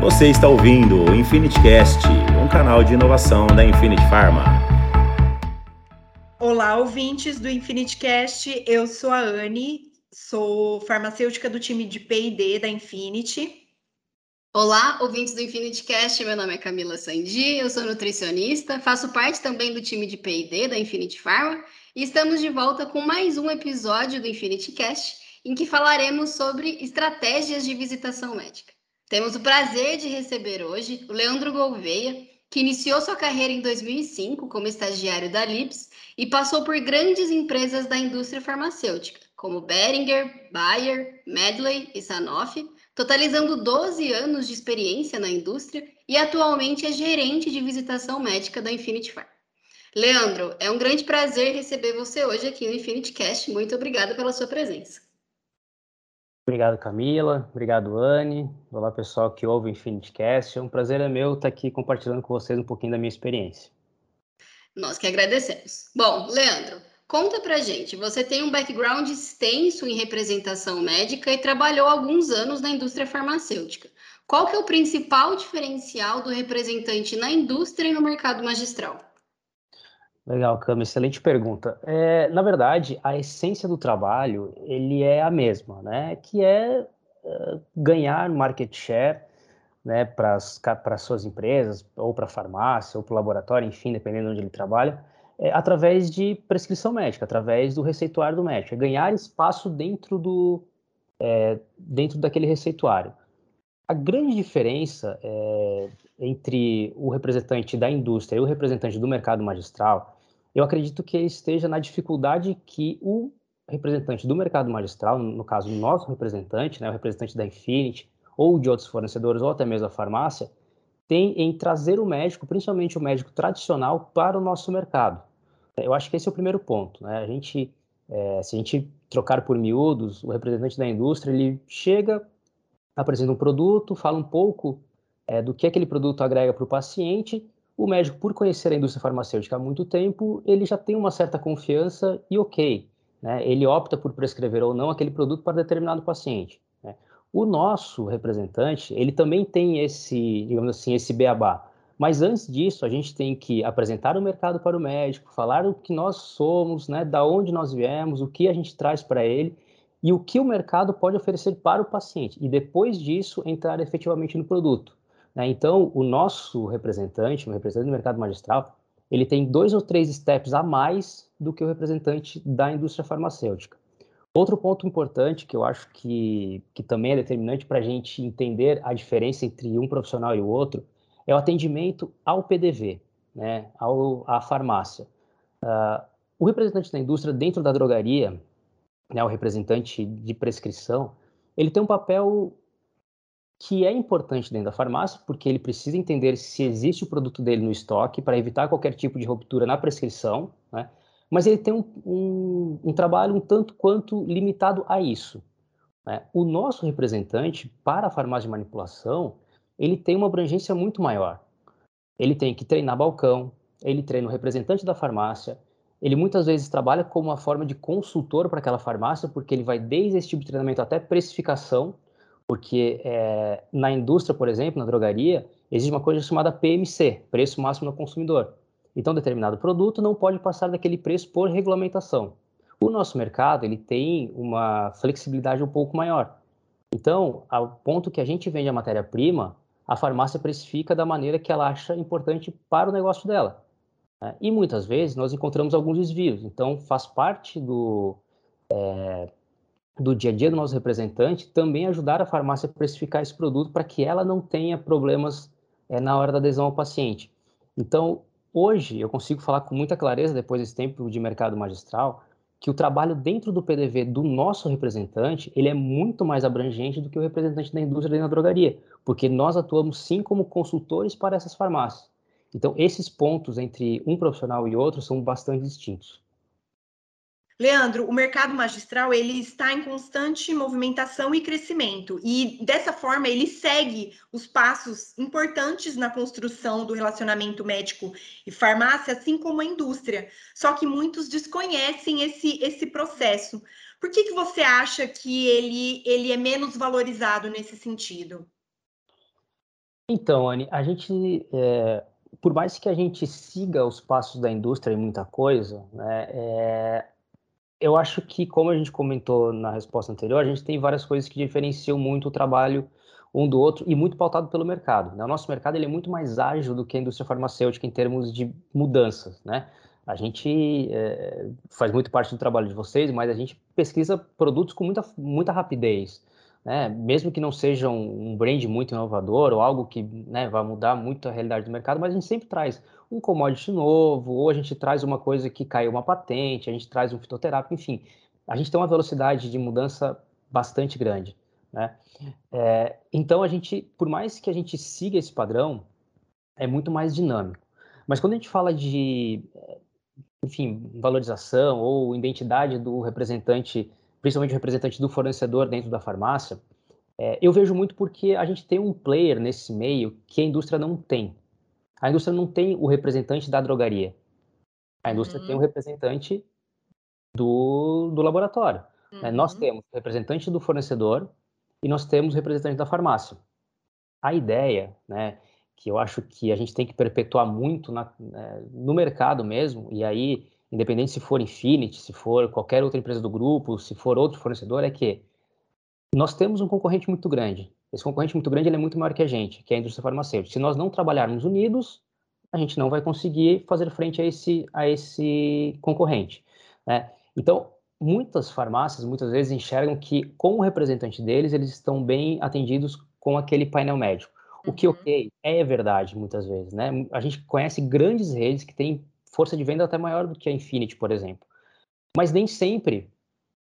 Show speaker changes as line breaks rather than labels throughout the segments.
Você está ouvindo o InfinityCast, um canal de inovação da Infinity Pharma.
Olá, ouvintes do InfinityCast. Eu sou a Anne, sou farmacêutica do time de P&D da Infinity.
Olá, ouvintes do InfinityCast. Meu nome é Camila Sandi, eu sou nutricionista, faço parte também do time de P&D da Infinity Pharma e estamos de volta com mais um episódio do InfinityCast em que falaremos sobre estratégias de visitação médica. Temos o prazer de receber hoje o Leandro Gouveia, que iniciou sua carreira em 2005 como estagiário da Lips e passou por grandes empresas da indústria farmacêutica, como Beringer, Bayer, Medley e Sanofi, totalizando 12 anos de experiência na indústria e atualmente é gerente de visitação médica da Infinity Farm. Leandro, é um grande prazer receber você hoje aqui no Infinity Cast. Muito obrigada pela sua presença.
Obrigado, Camila. Obrigado, Anne. Olá, pessoal que ouve o InfinityCast. É um prazer é meu estar aqui compartilhando com vocês um pouquinho da minha experiência.
Nós que agradecemos. Bom, Leandro, conta pra gente. Você tem um background extenso em representação médica e trabalhou alguns anos na indústria farmacêutica. Qual que é o principal diferencial do representante na indústria e no mercado magistral?
Legal, Cama, excelente pergunta. É, na verdade, a essência do trabalho, ele é a mesma, né? Que é uh, ganhar market share né, para as suas empresas, ou para a farmácia, ou para o laboratório, enfim, dependendo de onde ele trabalha, é, através de prescrição médica, através do receituário do médico. É ganhar espaço dentro, do, é, dentro daquele receituário. A grande diferença é, entre o representante da indústria e o representante do mercado magistral eu acredito que esteja na dificuldade que o representante do mercado magistral, no caso, o nosso representante, né, o representante da Infinity, ou de outros fornecedores, ou até mesmo da farmácia, tem em trazer o médico, principalmente o médico tradicional, para o nosso mercado. Eu acho que esse é o primeiro ponto. Né? A gente, é, se a gente trocar por miúdos, o representante da indústria, ele chega, apresenta um produto, fala um pouco é, do que aquele produto agrega para o paciente, o médico, por conhecer a indústria farmacêutica há muito tempo, ele já tem uma certa confiança e ok, né? ele opta por prescrever ou não aquele produto para determinado paciente. Né? O nosso representante, ele também tem esse, digamos assim, esse beabá. Mas antes disso, a gente tem que apresentar o mercado para o médico, falar o que nós somos, né, da onde nós viemos, o que a gente traz para ele e o que o mercado pode oferecer para o paciente. E depois disso, entrar efetivamente no produto. Né? Então, o nosso representante, o representante do mercado magistral, ele tem dois ou três steps a mais do que o representante da indústria farmacêutica. Outro ponto importante que eu acho que, que também é determinante para a gente entender a diferença entre um profissional e o outro é o atendimento ao PDV, né, ao, à farmácia. Uh, o representante da indústria dentro da drogaria, né, o representante de prescrição, ele tem um papel que é importante dentro da farmácia, porque ele precisa entender se existe o produto dele no estoque para evitar qualquer tipo de ruptura na prescrição, né? mas ele tem um, um, um, trabalho um tanto quanto limitado a isso. Né? O nosso representante para a farmácia de manipulação, ele tem uma abrangência muito maior. Ele tem que treinar balcão, ele treina o representante da farmácia, ele muitas vezes trabalha como uma forma de consultor para aquela farmácia, porque ele vai desde esse tipo de treinamento até precificação, porque é, na indústria, por exemplo, na drogaria, existe uma coisa chamada PMC, preço máximo ao consumidor. Então, determinado produto não pode passar daquele preço por regulamentação. O nosso mercado ele tem uma flexibilidade um pouco maior. Então, ao ponto que a gente vende a matéria-prima, a farmácia precifica da maneira que ela acha importante para o negócio dela. Né? E muitas vezes nós encontramos alguns desvios. Então, faz parte do, é, do dia a dia do nosso representante também ajudar a farmácia a precificar esse produto para que ela não tenha problemas é, na hora da adesão ao paciente. Então, hoje, eu consigo falar com muita clareza, depois desse tempo de mercado magistral, que o trabalho dentro do PDV do nosso representante, ele é muito mais abrangente do que o representante da indústria da drogaria, porque nós atuamos sim como consultores para essas farmácias. Então, esses pontos entre um profissional e outro são bastante distintos.
Leandro, o mercado magistral ele está em constante movimentação e crescimento e dessa forma ele segue os passos importantes na construção do relacionamento médico e farmácia, assim como a indústria. Só que muitos desconhecem esse esse processo. Por que, que você acha que ele ele é menos valorizado nesse sentido?
Então, Anne, a gente, é, por mais que a gente siga os passos da indústria em muita coisa, né, é, eu acho que, como a gente comentou na resposta anterior, a gente tem várias coisas que diferenciam muito o trabalho um do outro e muito pautado pelo mercado. Né? O nosso mercado ele é muito mais ágil do que a indústria farmacêutica em termos de mudanças, né? A gente é, faz muito parte do trabalho de vocês, mas a gente pesquisa produtos com muita, muita rapidez. Né? Mesmo que não seja um, brand muito inovador ou algo que né, vai mudar muito a realidade do mercado, mas a gente sempre traz um commodity novo, ou a gente traz uma coisa que caiu uma patente, a gente traz um fitoterápico, enfim. A gente tem uma velocidade de mudança bastante grande. Né? É, então, a gente, por mais que a gente siga esse padrão, é muito mais dinâmico. Mas quando a gente fala de enfim, valorização ou identidade do representante, principalmente o representante do fornecedor dentro da farmácia, é, eu vejo muito porque a gente tem um player nesse meio que a indústria não tem. A indústria não tem o representante da drogaria. A indústria uhum. tem o representante do, do laboratório. Uhum. Né? Nós uhum. temos o representante do fornecedor e nós temos o representante da farmácia. A ideia, né, que eu acho que a gente tem que perpetuar muito na, é, no mercado mesmo, e aí, independente se for Infinity, se for qualquer outra empresa do grupo, se for outro fornecedor, é que nós temos um concorrente muito grande. Esse concorrente muito grande ele é muito maior que a gente, que é a indústria farmacêutica. Se nós não trabalharmos unidos, a gente não vai conseguir fazer frente a esse, a esse concorrente. Né? Então, muitas farmácias, muitas vezes, enxergam que, como representante deles, eles estão bem atendidos com aquele painel médico. O que, uhum. ok, é verdade muitas vezes, né? A gente conhece grandes redes que têm força de venda até maior do que a Infinity, por exemplo. Mas nem sempre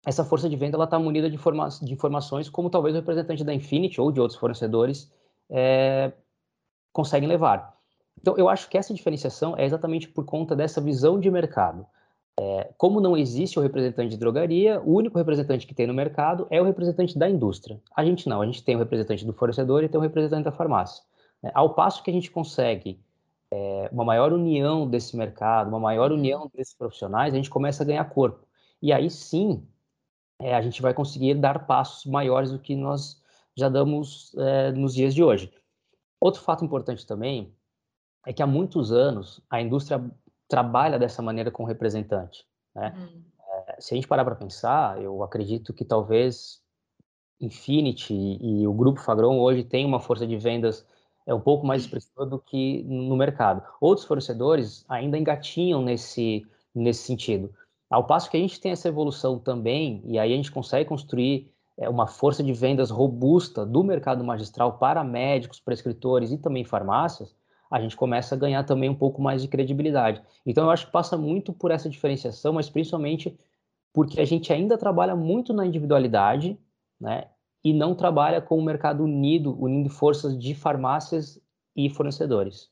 essa força de venda está munida de, informa de, informações como talvez o representante da Infinity ou de outros fornecedores é, conseguem levar. Então, eu acho que essa diferenciação é exatamente por conta dessa visão de mercado. É, como não existe o representante de drogaria, o único representante que tem no mercado é o representante da indústria. A gente não, a gente tem o representante do fornecedor e tem o representante da farmácia. É, ao passo que a gente consegue é, uma maior união desse mercado, uma maior uhum. união desses profissionais, a gente começa a ganhar corpo. E aí sim, é, a gente vai conseguir dar passos maiores do que nós já damos é, nos dias de hoje. Outro fato importante também é que há muitos anos a indústria trabalha dessa maneira com o representante. Né? Uhum. É, se a gente parar para pensar, eu acredito que talvez Infinity e o Grupo Fagron hoje tem uma força de vendas é um pouco mais expressiva do que no mercado. Outros fornecedores ainda engatinham nesse, nesse sentido. Ao passo que a gente tem essa evolução também, e aí a gente consegue construir é, uma força de vendas robusta do mercado magistral para médicos, prescritores e também farmácias, a gente começa a ganhar também um pouco mais de credibilidade. Então, eu acho que passa muito por essa diferenciação, mas principalmente porque a gente ainda trabalha muito na individualidade, né? E não trabalha com o mercado unido, unindo forças de farmácias e fornecedores.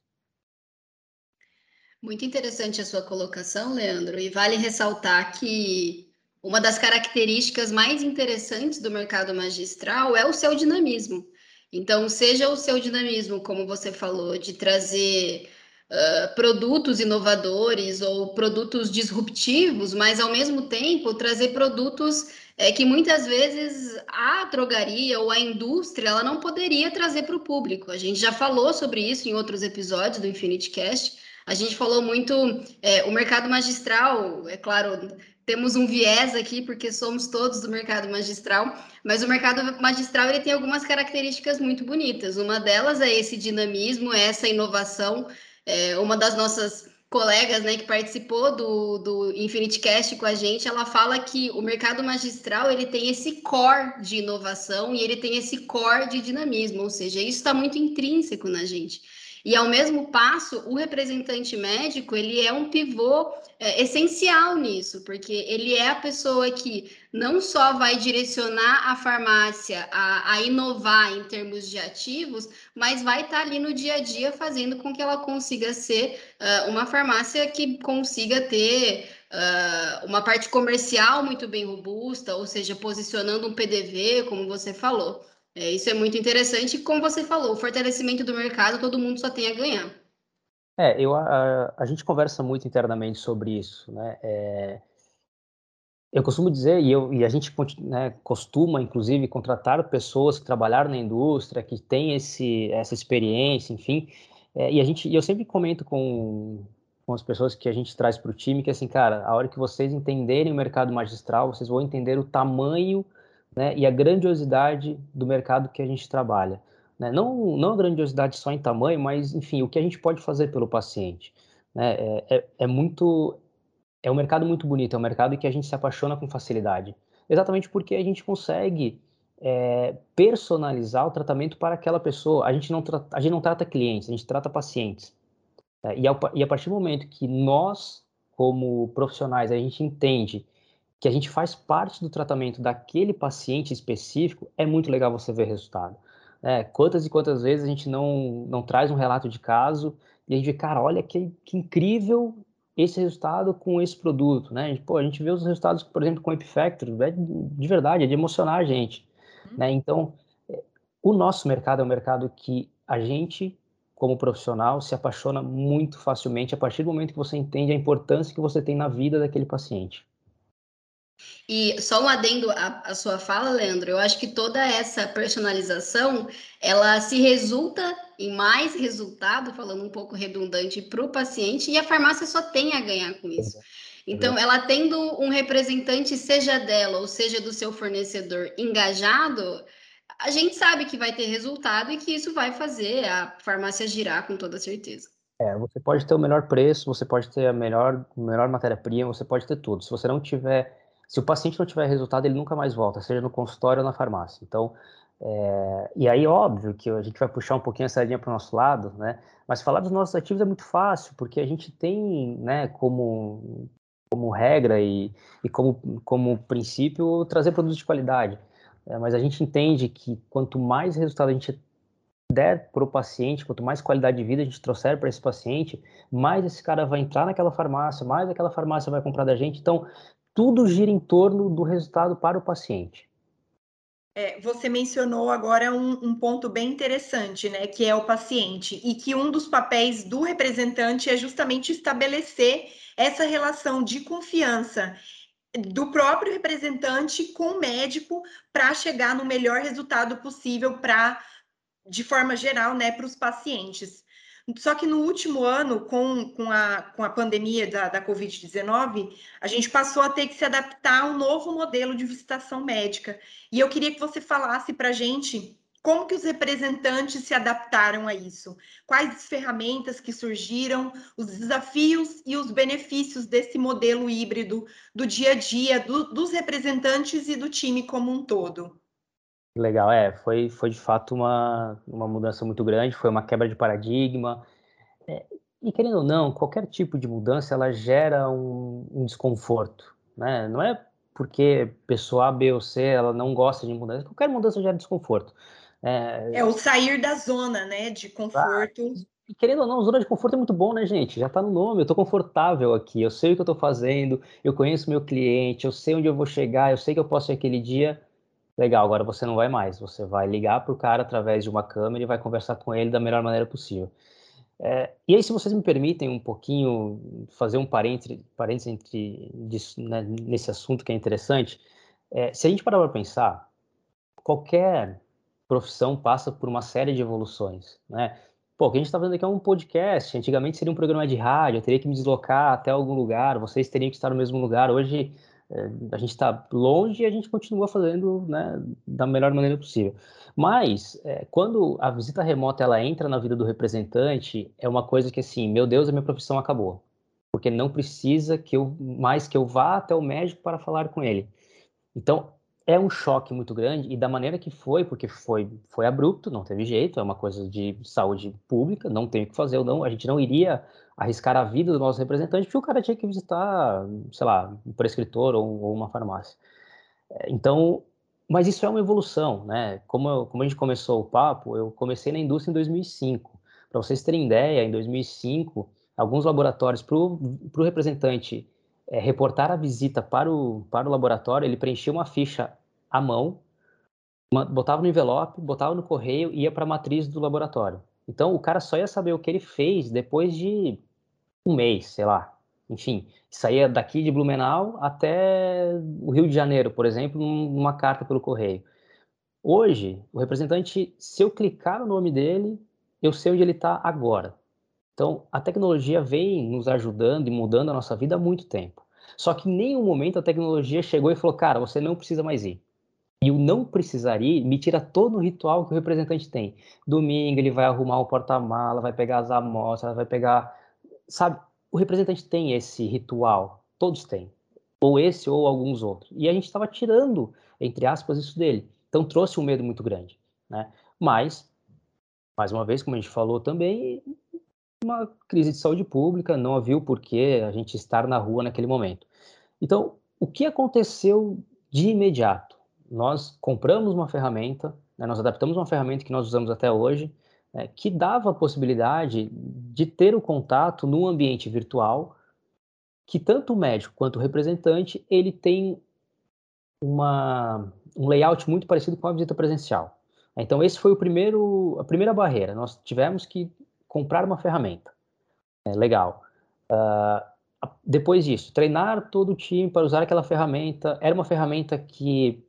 Muito interessante a sua colocação, Leandro, e vale ressaltar que uma das características mais interessantes do mercado magistral é o seu dinamismo. Então, seja o seu dinamismo, como você falou, de trazer uh, produtos inovadores ou produtos disruptivos, mas ao mesmo tempo trazer produtos é, que muitas vezes a drogaria ou a indústria ela não poderia trazer para o público. A gente já falou sobre isso em outros episódios do Infinity Cast. A gente falou muito é, o mercado magistral, é claro, temos um viés aqui porque somos todos do mercado magistral, mas o mercado magistral ele tem algumas características muito bonitas. Uma delas é esse dinamismo, é essa inovação. É, uma das nossas colegas, né, que participou do, do Infinity Cast com a gente, ela fala que o mercado magistral ele tem esse core de inovação e ele tem esse core de dinamismo, ou seja, isso está muito intrínseco na gente. E ao mesmo passo, o representante médico ele é um pivô é, essencial nisso, porque ele é a pessoa que não só vai direcionar a farmácia a, a inovar em termos de ativos, mas vai estar tá ali no dia a dia fazendo com que ela consiga ser uh, uma farmácia que consiga ter uh, uma parte comercial muito bem robusta, ou seja, posicionando um PDV, como você falou. É, isso é muito interessante. Como você falou, o fortalecimento do mercado, todo mundo só tem a ganhar.
É, eu, a, a gente conversa muito internamente sobre isso, né? É, eu costumo dizer, e, eu, e a gente né, costuma, inclusive, contratar pessoas que trabalharam na indústria, que têm esse, essa experiência, enfim, é, e a gente, eu sempre comento com, com as pessoas que a gente traz para o time, que assim, cara, a hora que vocês entenderem o mercado magistral, vocês vão entender o tamanho né, e a grandiosidade do mercado que a gente trabalha. Né? Não, não a grandiosidade só em tamanho, mas, enfim, o que a gente pode fazer pelo paciente. Né? É, é, é muito é um mercado muito bonito, é um mercado que a gente se apaixona com facilidade. Exatamente porque a gente consegue é, personalizar o tratamento para aquela pessoa. A gente não, a gente não trata clientes, a gente trata pacientes. É, e, ao, e a partir do momento que nós, como profissionais, a gente entende que a gente faz parte do tratamento daquele paciente específico, é muito legal você ver resultado. É, quantas e quantas vezes a gente não, não traz um relato de caso e a gente vê, cara, olha que, que incrível esse resultado com esse produto, né? A gente, pô, a gente vê os resultados, por exemplo, com o Epifactor, é de verdade, é de emocionar a gente, uhum. né? Então, é, o nosso mercado é um mercado que a gente, como profissional, se apaixona muito facilmente a partir do momento que você entende a importância que você tem na vida daquele paciente.
E só um adendo à, à, sua fala, Leandro, eu acho que toda essa personalização, ela se resulta em mais resultado, falando um pouco redundante, para o paciente, e a farmácia só tem a ganhar com isso. Então, ela tendo um representante, seja dela ou seja do seu fornecedor, engajado, a gente sabe que vai ter resultado e que isso vai fazer a farmácia girar com toda certeza.
É, você pode ter o melhor preço, você pode ter a melhor, melhor matéria-prima, você pode ter tudo. Se você não tiver se o paciente não tiver resultado, ele nunca mais volta, seja no consultório ou na farmácia. Então, é, e aí, óbvio que a gente vai puxar um pouquinho a sardinha para o nosso lado, né? Mas falar dos nossos ativos é muito fácil, porque a gente tem, né, como, como regra e, e como, como princípio, trazer produtos de qualidade. É, mas a gente entende que quanto mais resultado a gente der para o paciente, quanto mais qualidade de vida a gente trouxer para esse paciente, mais esse cara vai entrar naquela farmácia, mais aquela farmácia vai comprar da gente. Então, tudo gira em torno do resultado para o paciente.
É, você mencionou agora um, um, ponto bem interessante, né, que é o paciente, e que um dos papéis do representante é justamente estabelecer essa relação de confiança do próprio representante com o médico para chegar no melhor resultado possível para, de forma geral, né, para os pacientes. Só que no último ano, com, com, a, com a pandemia da, da Covid-19, a gente passou a ter que se adaptar a um novo modelo de visitação médica. E eu queria que você falasse para a gente como que os representantes se adaptaram a isso? Quais as ferramentas que surgiram, os desafios e os benefícios desse modelo híbrido do dia a dia do, dos representantes e do time como um todo?
Legal, é, foi, foi de fato uma, uma mudança muito grande, foi uma quebra de paradigma. É, e querendo ou não, qualquer tipo de mudança ela gera um, um, desconforto, né? Não é porque pessoa A, B ou C ela não gosta de mudança, qualquer mudança gera desconforto.
É, é o sair da zona, né, de conforto. Ah,
e querendo ou não, zona de conforto é muito bom, né, gente? Já tá no nome, eu tô confortável aqui, eu sei o que eu tô fazendo, eu conheço meu cliente, eu sei onde eu vou chegar, eu sei que eu posso ir aquele dia Legal, agora você não vai mais. Você vai ligar para o cara através de uma câmera e vai conversar com ele da melhor maneira possível. É, e aí, se vocês me permitem um pouquinho fazer um parênteses, parênteses entre, disso, né, nesse assunto que é interessante, é, se a gente parar para pensar, qualquer profissão passa por uma série de evoluções, né? Pô, o que a gente está fazendo aqui é um podcast. Antigamente seria um programa de rádio, eu teria que me deslocar até algum lugar, vocês teriam que estar no mesmo lugar. Hoje a gente está longe e a gente continua fazendo né, da melhor maneira possível. Mas, é, quando a visita remota ela entra na vida do representante, é uma coisa que assim, meu Deus, a minha profissão acabou. Porque não precisa que eu mais que eu vá até o médico para falar com ele. Então, é um choque muito grande e da maneira que foi, porque foi foi abrupto, não teve jeito, é uma coisa de saúde pública, não tem o que fazer, não, a gente não iria arriscar a vida do nosso representante, porque o cara tinha que visitar, sei lá, um prescritor ou, ou uma farmácia. É, então, mas isso é uma evolução, né? Como, eu, como a gente começou o papo, eu comecei na indústria em 2005. Para vocês terem ideia, em 2005, alguns laboratórios, para o representante é, reportar a visita para o, para o laboratório, ele preenchia uma ficha à mão, botava no envelope, botava no correio e ia para a matriz do laboratório. Então, o cara só ia saber o que ele fez depois de um mês, sei lá. enfim, saía daqui de Blumenau até o Rio de Janeiro, por exemplo, numa carta pelo correio. Hoje, o representante, se eu clicar no nome dele, eu sei onde ele está agora. Então, a tecnologia vem nos ajudando e mudando a nossa vida há muito tempo. Só que em nenhum momento a tecnologia chegou e falou, cara, você não precisa mais ir. E o não precisar ir me tira todo o ritual que o representante tem. Domingo ele vai arrumar o porta-mala, vai pegar as amostras, vai pegar. Sabe, o representante tem esse ritual. Todos têm. Ou esse ou alguns outros. E a gente estava tirando, entre aspas, isso dele. Então trouxe um medo muito grande. Né? Mas, mais uma vez, como a gente falou também, uma crise de saúde pública, não havia o porquê a gente estar na rua naquele momento. Então, o que aconteceu de imediato? nós compramos uma ferramenta, né, nós adaptamos uma ferramenta que nós usamos até hoje, né, que dava a possibilidade de ter o contato num ambiente virtual, que tanto o médico quanto o representante, ele tem uma, um layout muito parecido com a visita presencial. Então, esse foi o primeiro, a primeira barreira. Nós tivemos que comprar uma ferramenta. É, legal. Uh, depois disso, treinar todo o time para usar aquela ferramenta. Era uma ferramenta que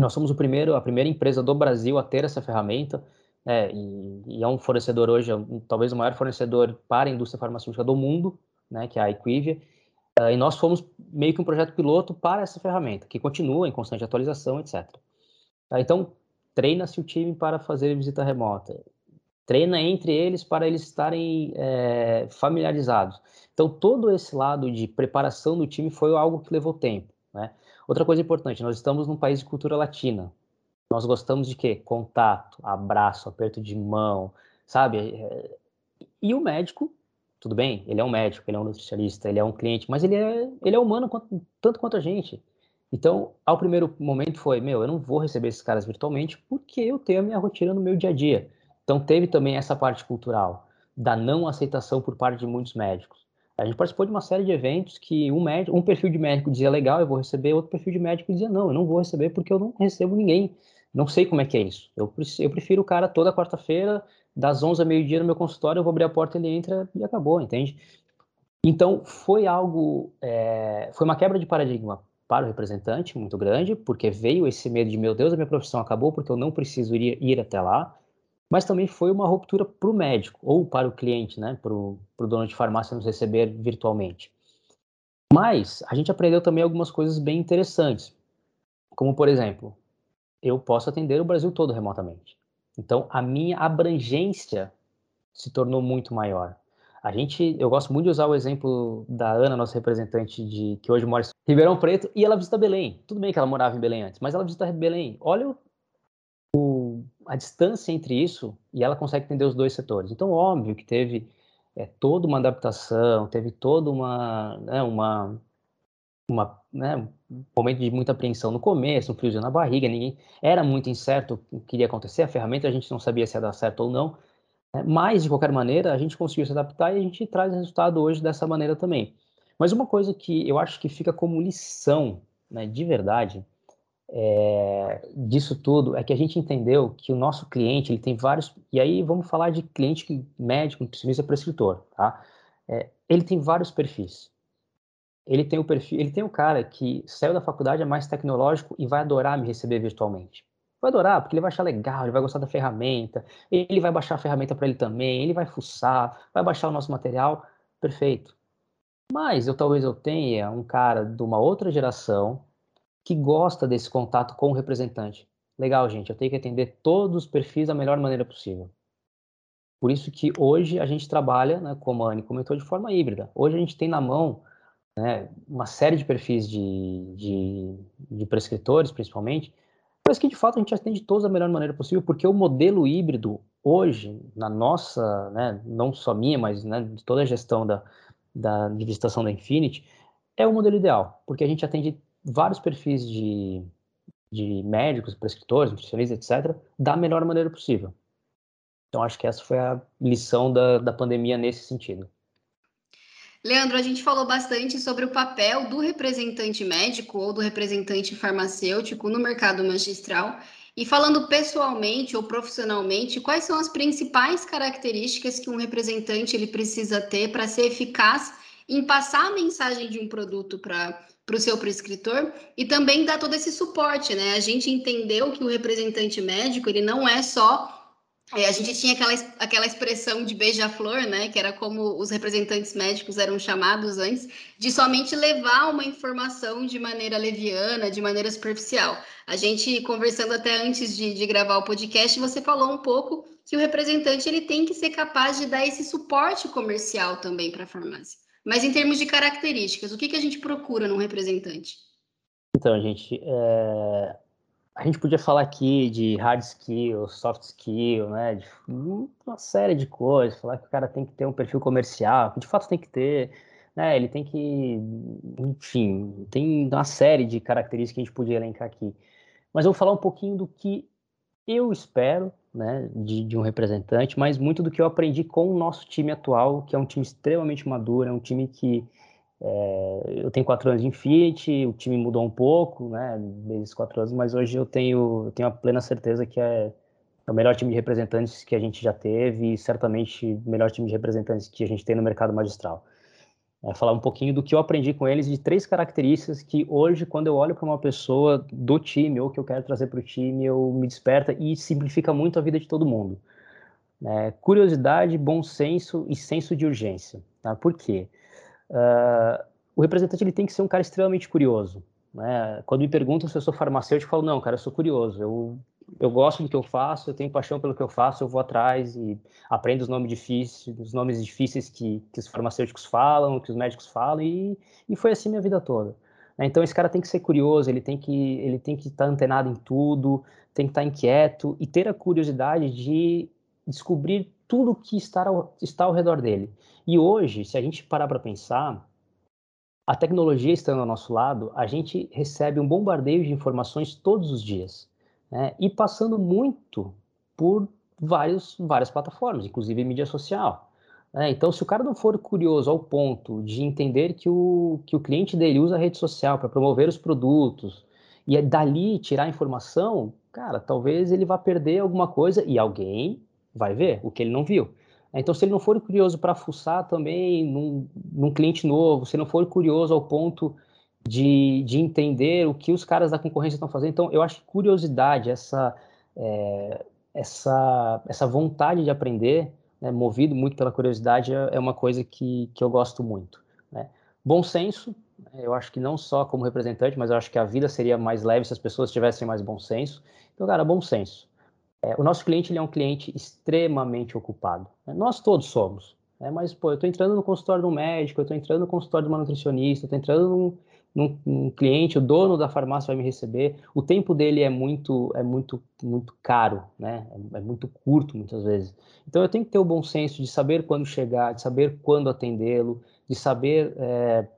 nós somos o primeiro, a primeira empresa do Brasil a ter essa ferramenta, é, e, e, é um fornecedor hoje, um, talvez o maior fornecedor para a indústria farmacêutica do mundo, né, que é a Equivia, uh, e nós fomos meio que um projeto piloto para essa ferramenta, que continua em constante atualização, etc. Tá, então, treina-se o time para fazer visita remota, treina entre eles para eles estarem é, familiarizados. Então, todo esse lado de preparação do time foi algo que levou tempo, né? Outra coisa importante, nós estamos num país de cultura latina. Nós gostamos de quê? Contato, abraço, aperto de mão, sabe? É, e o médico, tudo bem, ele é um médico, ele é um nutricionista, ele é um cliente, mas ele é, ele é humano quanto, tanto quanto a gente. Então, ao primeiro momento foi, meu, eu não vou receber esses caras virtualmente porque eu tenho a minha rotina no meu dia a dia. Então, teve também essa parte cultural da não aceitação por parte de muitos médicos. A gente participou de uma série de eventos que um, médico, um perfil de médico dizia legal, eu vou receber, outro perfil de médico dizia não, eu não vou receber porque eu não recebo ninguém. Não sei como é que é isso. Eu, eu prefiro o cara toda quarta-feira, das 11 a meio-dia no meu consultório, eu vou abrir a porta, ele entra e acabou, entende? Então, foi algo, é, foi uma quebra de paradigma para o representante muito grande, porque veio esse medo de, meu Deus, a minha profissão acabou porque eu não preciso ir, ir até lá mas também foi uma ruptura para o médico ou para o cliente, né, para o dono de farmácia nos receber virtualmente. Mas a gente aprendeu também algumas coisas bem interessantes, como por exemplo, eu posso atender o Brasil todo remotamente. Então a minha abrangência se tornou muito maior. A gente, eu gosto muito de usar o exemplo da Ana, nossa representante de que hoje mora em Ribeirão Preto, e ela visita Belém. Tudo bem que ela morava em Belém antes, mas ela visita Belém. Olha a distância entre isso e ela consegue entender os dois setores. Então, óbvio que teve é, toda uma adaptação, teve toda uma, né, uma, uma né, um momento de muita apreensão no começo, um friozinho na barriga, ninguém era muito incerto o que iria acontecer, a ferramenta a gente não sabia se ia dar certo ou não, né, mas de qualquer maneira a gente conseguiu se adaptar e a gente traz resultado hoje dessa maneira também. Mas uma coisa que eu acho que fica como lição, né, de verdade, é, disso tudo é que a gente entendeu que o nosso cliente ele tem vários e aí vamos falar de cliente médico, nutricionista, prescritor, tá? É, ele tem vários perfis. Ele tem o perfil, ele tem o cara que saiu da faculdade é mais tecnológico e vai adorar me receber virtualmente. Vai adorar porque ele vai achar legal, ele vai gostar da ferramenta, ele vai baixar a ferramenta para ele também, ele vai fuçar, vai baixar o nosso material, perfeito. Mas eu talvez eu tenha um cara de uma outra geração que gosta desse contato com o representante. Legal, gente, eu tenho que atender todos os perfis da melhor maneira possível. Por isso que hoje a gente trabalha, né, como a Anne comentou, de forma híbrida. Hoje a gente tem na mão né, uma série de perfis de, de, de prescritores, principalmente, mas que de fato a gente atende todos da melhor maneira possível, porque o modelo híbrido hoje, na nossa, né, não só minha, mas né, de toda a gestão da, da de visitação da Infinity, é o modelo ideal, porque a gente atende vários perfis de, de médicos, prescritores, nutricionistas, etc., da melhor maneira possível. Então, acho que essa foi a lição da, da pandemia nesse sentido.
Leandro, a gente falou bastante sobre o papel do representante médico ou do representante farmacêutico no mercado magistral. E falando pessoalmente ou profissionalmente, quais são as principais características que um representante ele precisa ter para ser eficaz em passar a mensagem de um produto para para o seu prescritor e também dar todo esse suporte, né? A gente entendeu que o representante médico ele não é só é, a gente tinha aquela, aquela expressão de beija-flor, né? Que era como os representantes médicos eram chamados antes, de somente levar uma informação de maneira leviana, de maneira superficial. A gente, conversando até antes de, de gravar o podcast, você falou um pouco que o representante ele tem que ser capaz de dar esse suporte comercial também para a farmácia. Mas em termos de características, o que, que a gente procura num representante?
Então, gente, é a gente podia falar aqui de hard skill, soft skill, né? De uma série de coisas, falar que o cara tem que ter um perfil comercial, que de fato tem que ter, né? Ele tem que, enfim, tem uma série de características que a gente podia elencar aqui. Mas eu vou falar um pouquinho do que eu espero, né, de, de um representante, mas muito do que eu aprendi com o nosso time atual, que é um time extremamente maduro, é um time que é, eu tenho quatro anos de Infinity, o time mudou um pouco, né, desde quatro anos, mas hoje eu tenho, eu tenho a plena certeza que é, é, o melhor time de representantes que a gente já teve e certamente o melhor time de representantes que a gente tem no mercado magistral. É falar um pouquinho do que eu aprendi com eles de três características que hoje, quando eu olho para uma pessoa do time ou que eu quero trazer para o time, eu me desperta e simplifica muito a vida de todo mundo. É, curiosidade, bom senso e senso de urgência. Tá? Por quê? Uh, o representante ele tem que ser um cara extremamente curioso. Né? Quando me perguntam se eu sou farmacêutico, eu falo, não, cara, eu sou curioso. Eu, eu gosto do que eu faço, eu tenho paixão pelo que eu faço, eu vou atrás e aprendo os nomes difíceis, os nomes difíceis que, que os farmacêuticos falam, que os médicos falam, e, e foi assim minha vida toda. Né? Então esse cara tem que ser curioso, ele tem que ele tem que estar tá antenado em tudo, tem que estar tá inquieto e ter a curiosidade de descobrir tudo que está ao, está ao redor dele. E hoje, se a gente parar para pensar, a tecnologia estando ao nosso lado, a gente recebe um bombardeio de informações todos os dias, né? e passando muito por vários, várias plataformas, inclusive mídia social. Né? Então, se o cara não for curioso ao ponto de entender que o, que o cliente dele usa a rede social para promover os produtos e é dali tirar informação, cara, talvez ele vá perder alguma coisa e alguém vai ver o que ele não viu. Então, se ele não for curioso para fuçar também num, num, cliente novo, se não for curioso ao ponto de, de entender o que os caras da concorrência estão fazendo, então eu acho que curiosidade, essa, é, essa, essa vontade de aprender, né, movido muito pela curiosidade, é, é uma coisa que, que eu gosto muito. Né? Bom senso, né, eu acho que não só como representante, mas eu acho que a vida seria mais leve se as pessoas tivessem mais bom senso. Então, cara, bom senso. É, o nosso cliente ele é um cliente extremamente ocupado. Né? Nós todos somos. Né? Mas, pô, eu estou entrando no consultório do médico, eu estou entrando no consultório de uma nutricionista, eu estou entrando num, num, num, cliente, o dono da farmácia vai me receber. O tempo dele é muito, é muito, muito caro, né? É, é muito curto muitas vezes. Então eu tenho que ter o bom senso de saber quando chegar, de saber quando atendê-lo, de saber é,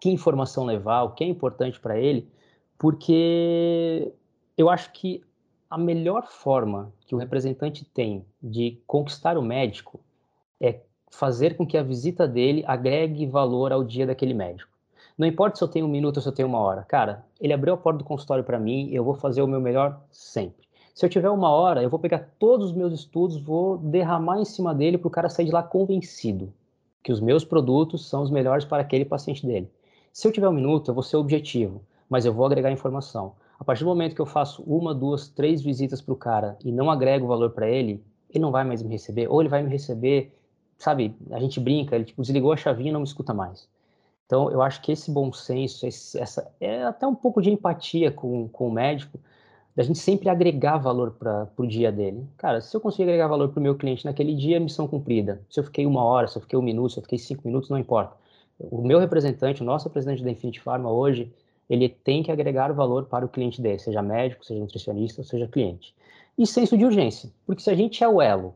que informação levar, o que é importante para ele, porque eu acho que a melhor forma que o representante tem de conquistar o médico é fazer com que a visita dele agregue valor ao dia daquele médico. Não importa se eu tenho um minuto ou se eu tenho uma hora. Cara, ele abriu a porta do consultório para mim, eu vou fazer o meu melhor sempre. Se eu tiver uma hora, eu vou pegar todos os meus estudos, vou derramar em cima dele para o cara sair de lá convencido que os meus produtos são os melhores para aquele paciente dele. Se eu tiver um minuto, eu vou ser objetivo, mas eu vou agregar informação. A partir do momento que eu faço uma, duas, três visitas para o cara e não agrego valor para ele, ele não vai mais me receber, ou ele vai me receber, sabe? A gente brinca, ele tipo, desligou a chavinha e não me escuta mais. Então, eu acho que esse bom senso, esse, essa, é até um pouco de empatia com, com o médico, da gente sempre agregar valor para o dia dele. Cara, se eu conseguir agregar valor para o meu cliente naquele dia, missão cumprida. Se eu fiquei uma hora, se eu fiquei um minuto, se eu fiquei cinco minutos, não importa. O meu representante, o nosso representante da Infinity Pharma hoje, ele tem que agregar valor para o cliente dele, seja médico, seja nutricionista, seja cliente. E senso de urgência, porque se a gente é o elo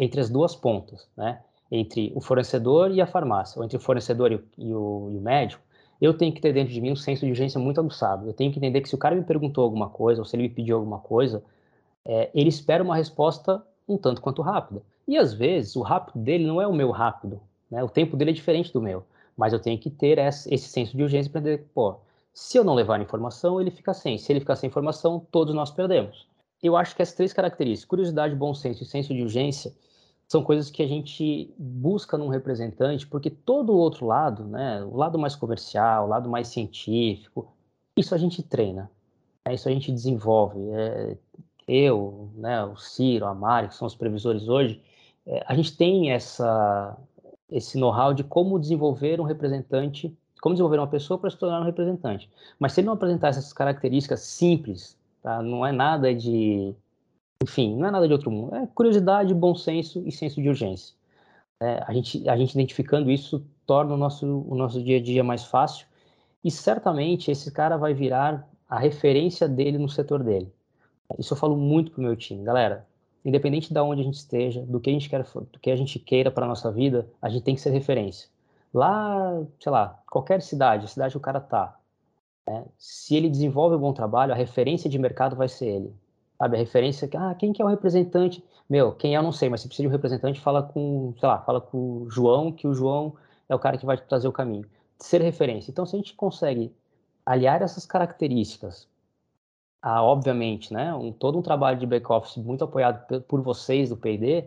entre as duas pontas, né, entre o fornecedor e a farmácia, ou entre o fornecedor e o, e o, e o médico, eu tenho que ter dentro de mim um senso de urgência muito aguçado. Eu tenho que entender que se o cara me perguntou alguma coisa, ou se ele me pediu alguma coisa, é, ele espera uma resposta um tanto quanto rápida. E às vezes o rápido dele não é o meu rápido, né? O tempo dele é diferente do meu mas eu tenho que ter esse senso de urgência para dizer, pô, se eu não levar informação, ele fica sem. Se ele ficar sem informação, todos nós perdemos. Eu acho que essas três características, curiosidade, bom senso e senso de urgência, são coisas que a gente busca num representante, porque todo o outro lado, né, o lado mais comercial, o lado mais científico, isso a gente treina, é, isso a gente desenvolve. É, eu, né, o Ciro, a Mari, que são os previsores hoje, é, a gente tem essa, esse know-how de como desenvolver um representante, como desenvolver uma pessoa para se tornar um representante. Mas se ele não apresentar essas características simples, tá, não é nada de enfim, não é nada de outro mundo. É curiosidade, bom senso e senso de urgência. É, a, gente, a gente identificando isso torna o nosso, o nosso dia a dia mais fácil e certamente esse cara vai virar a referência dele no setor dele. Isso eu falo muito pro meu time. Galera, independente de onde a gente esteja, do que a gente quer, do que a gente queira para nossa vida, a gente tem que ser referência. Lá, sei lá, qualquer cidade, a cidade que o cara tá, né, se ele desenvolve um bom trabalho, a referência de mercado vai ser ele. Sabe, a referência que, ah, quem que é o representante? Meu, quem é eu não sei, mas se precisa de um representante, fala com, sei lá, fala com o João, que o João é o cara que vai trazer o caminho. Ser referência. Então, se a gente consegue aliar essas características a, obviamente, né, um, todo um trabalho de back-office muito apoiado por vocês do P&D,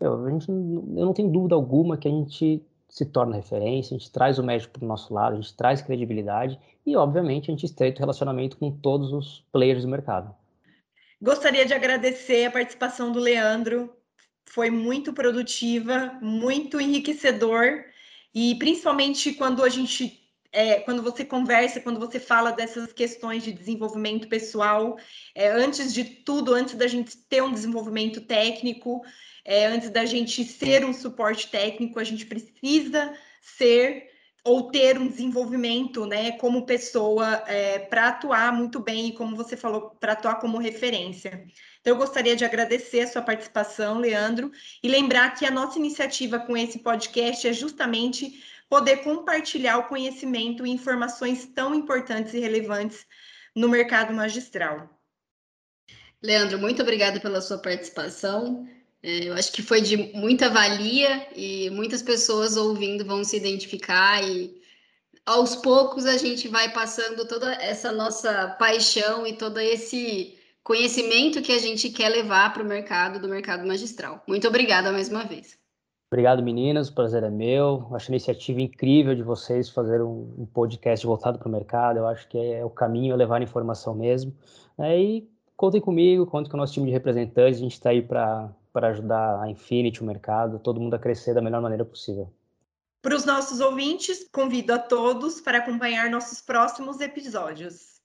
eu, a gente, eu não tenho dúvida alguma que a gente se torna referência, a gente traz o médico para o nosso lado, a gente traz credibilidade e, obviamente, a gente estreita o relacionamento com todos os players do mercado.
Gostaria de agradecer a participação do Leandro, foi muito produtiva, muito enriquecedor, e principalmente quando a gente. É, quando você conversa, quando você fala dessas questões de desenvolvimento pessoal, é, antes de tudo, antes da gente ter um desenvolvimento técnico, é, antes da gente ser um suporte técnico, a gente precisa ser ou ter um desenvolvimento, né, como pessoa é, para atuar muito bem e como você falou, para atuar como referência. Então, eu gostaria de agradecer a sua participação, Leandro, e lembrar que a nossa iniciativa com esse podcast é justamente poder compartilhar o conhecimento e informações tão importantes e relevantes no mercado magistral.
Leandro, muito obrigada pela sua participação. É, eu acho que foi de muita valia e muitas pessoas ouvindo vão se identificar e aos poucos a gente vai passando toda essa nossa paixão e todo esse conhecimento que a gente quer levar para o mercado do mercado magistral. Muito obrigada mais uma vez.
Obrigado, meninas. O prazer é meu. Acho a iniciativa incrível de vocês fazer um, podcast voltado para o mercado. Eu acho que é, o caminho é levar informação mesmo. É, e contem comigo, contem com o nosso time de representantes. A gente está aí para para ajudar a Infinity, o mercado, todo mundo a crescer da melhor maneira possível.
Para os nossos ouvintes, convido a todos para acompanhar nossos próximos episódios.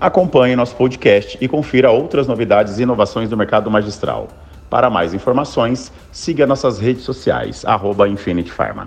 Acompanhe nosso podcast e confira outras novidades e inovações do mercado magistral. Para mais informações, siga nossas redes sociais, arroba Infinity Pharma.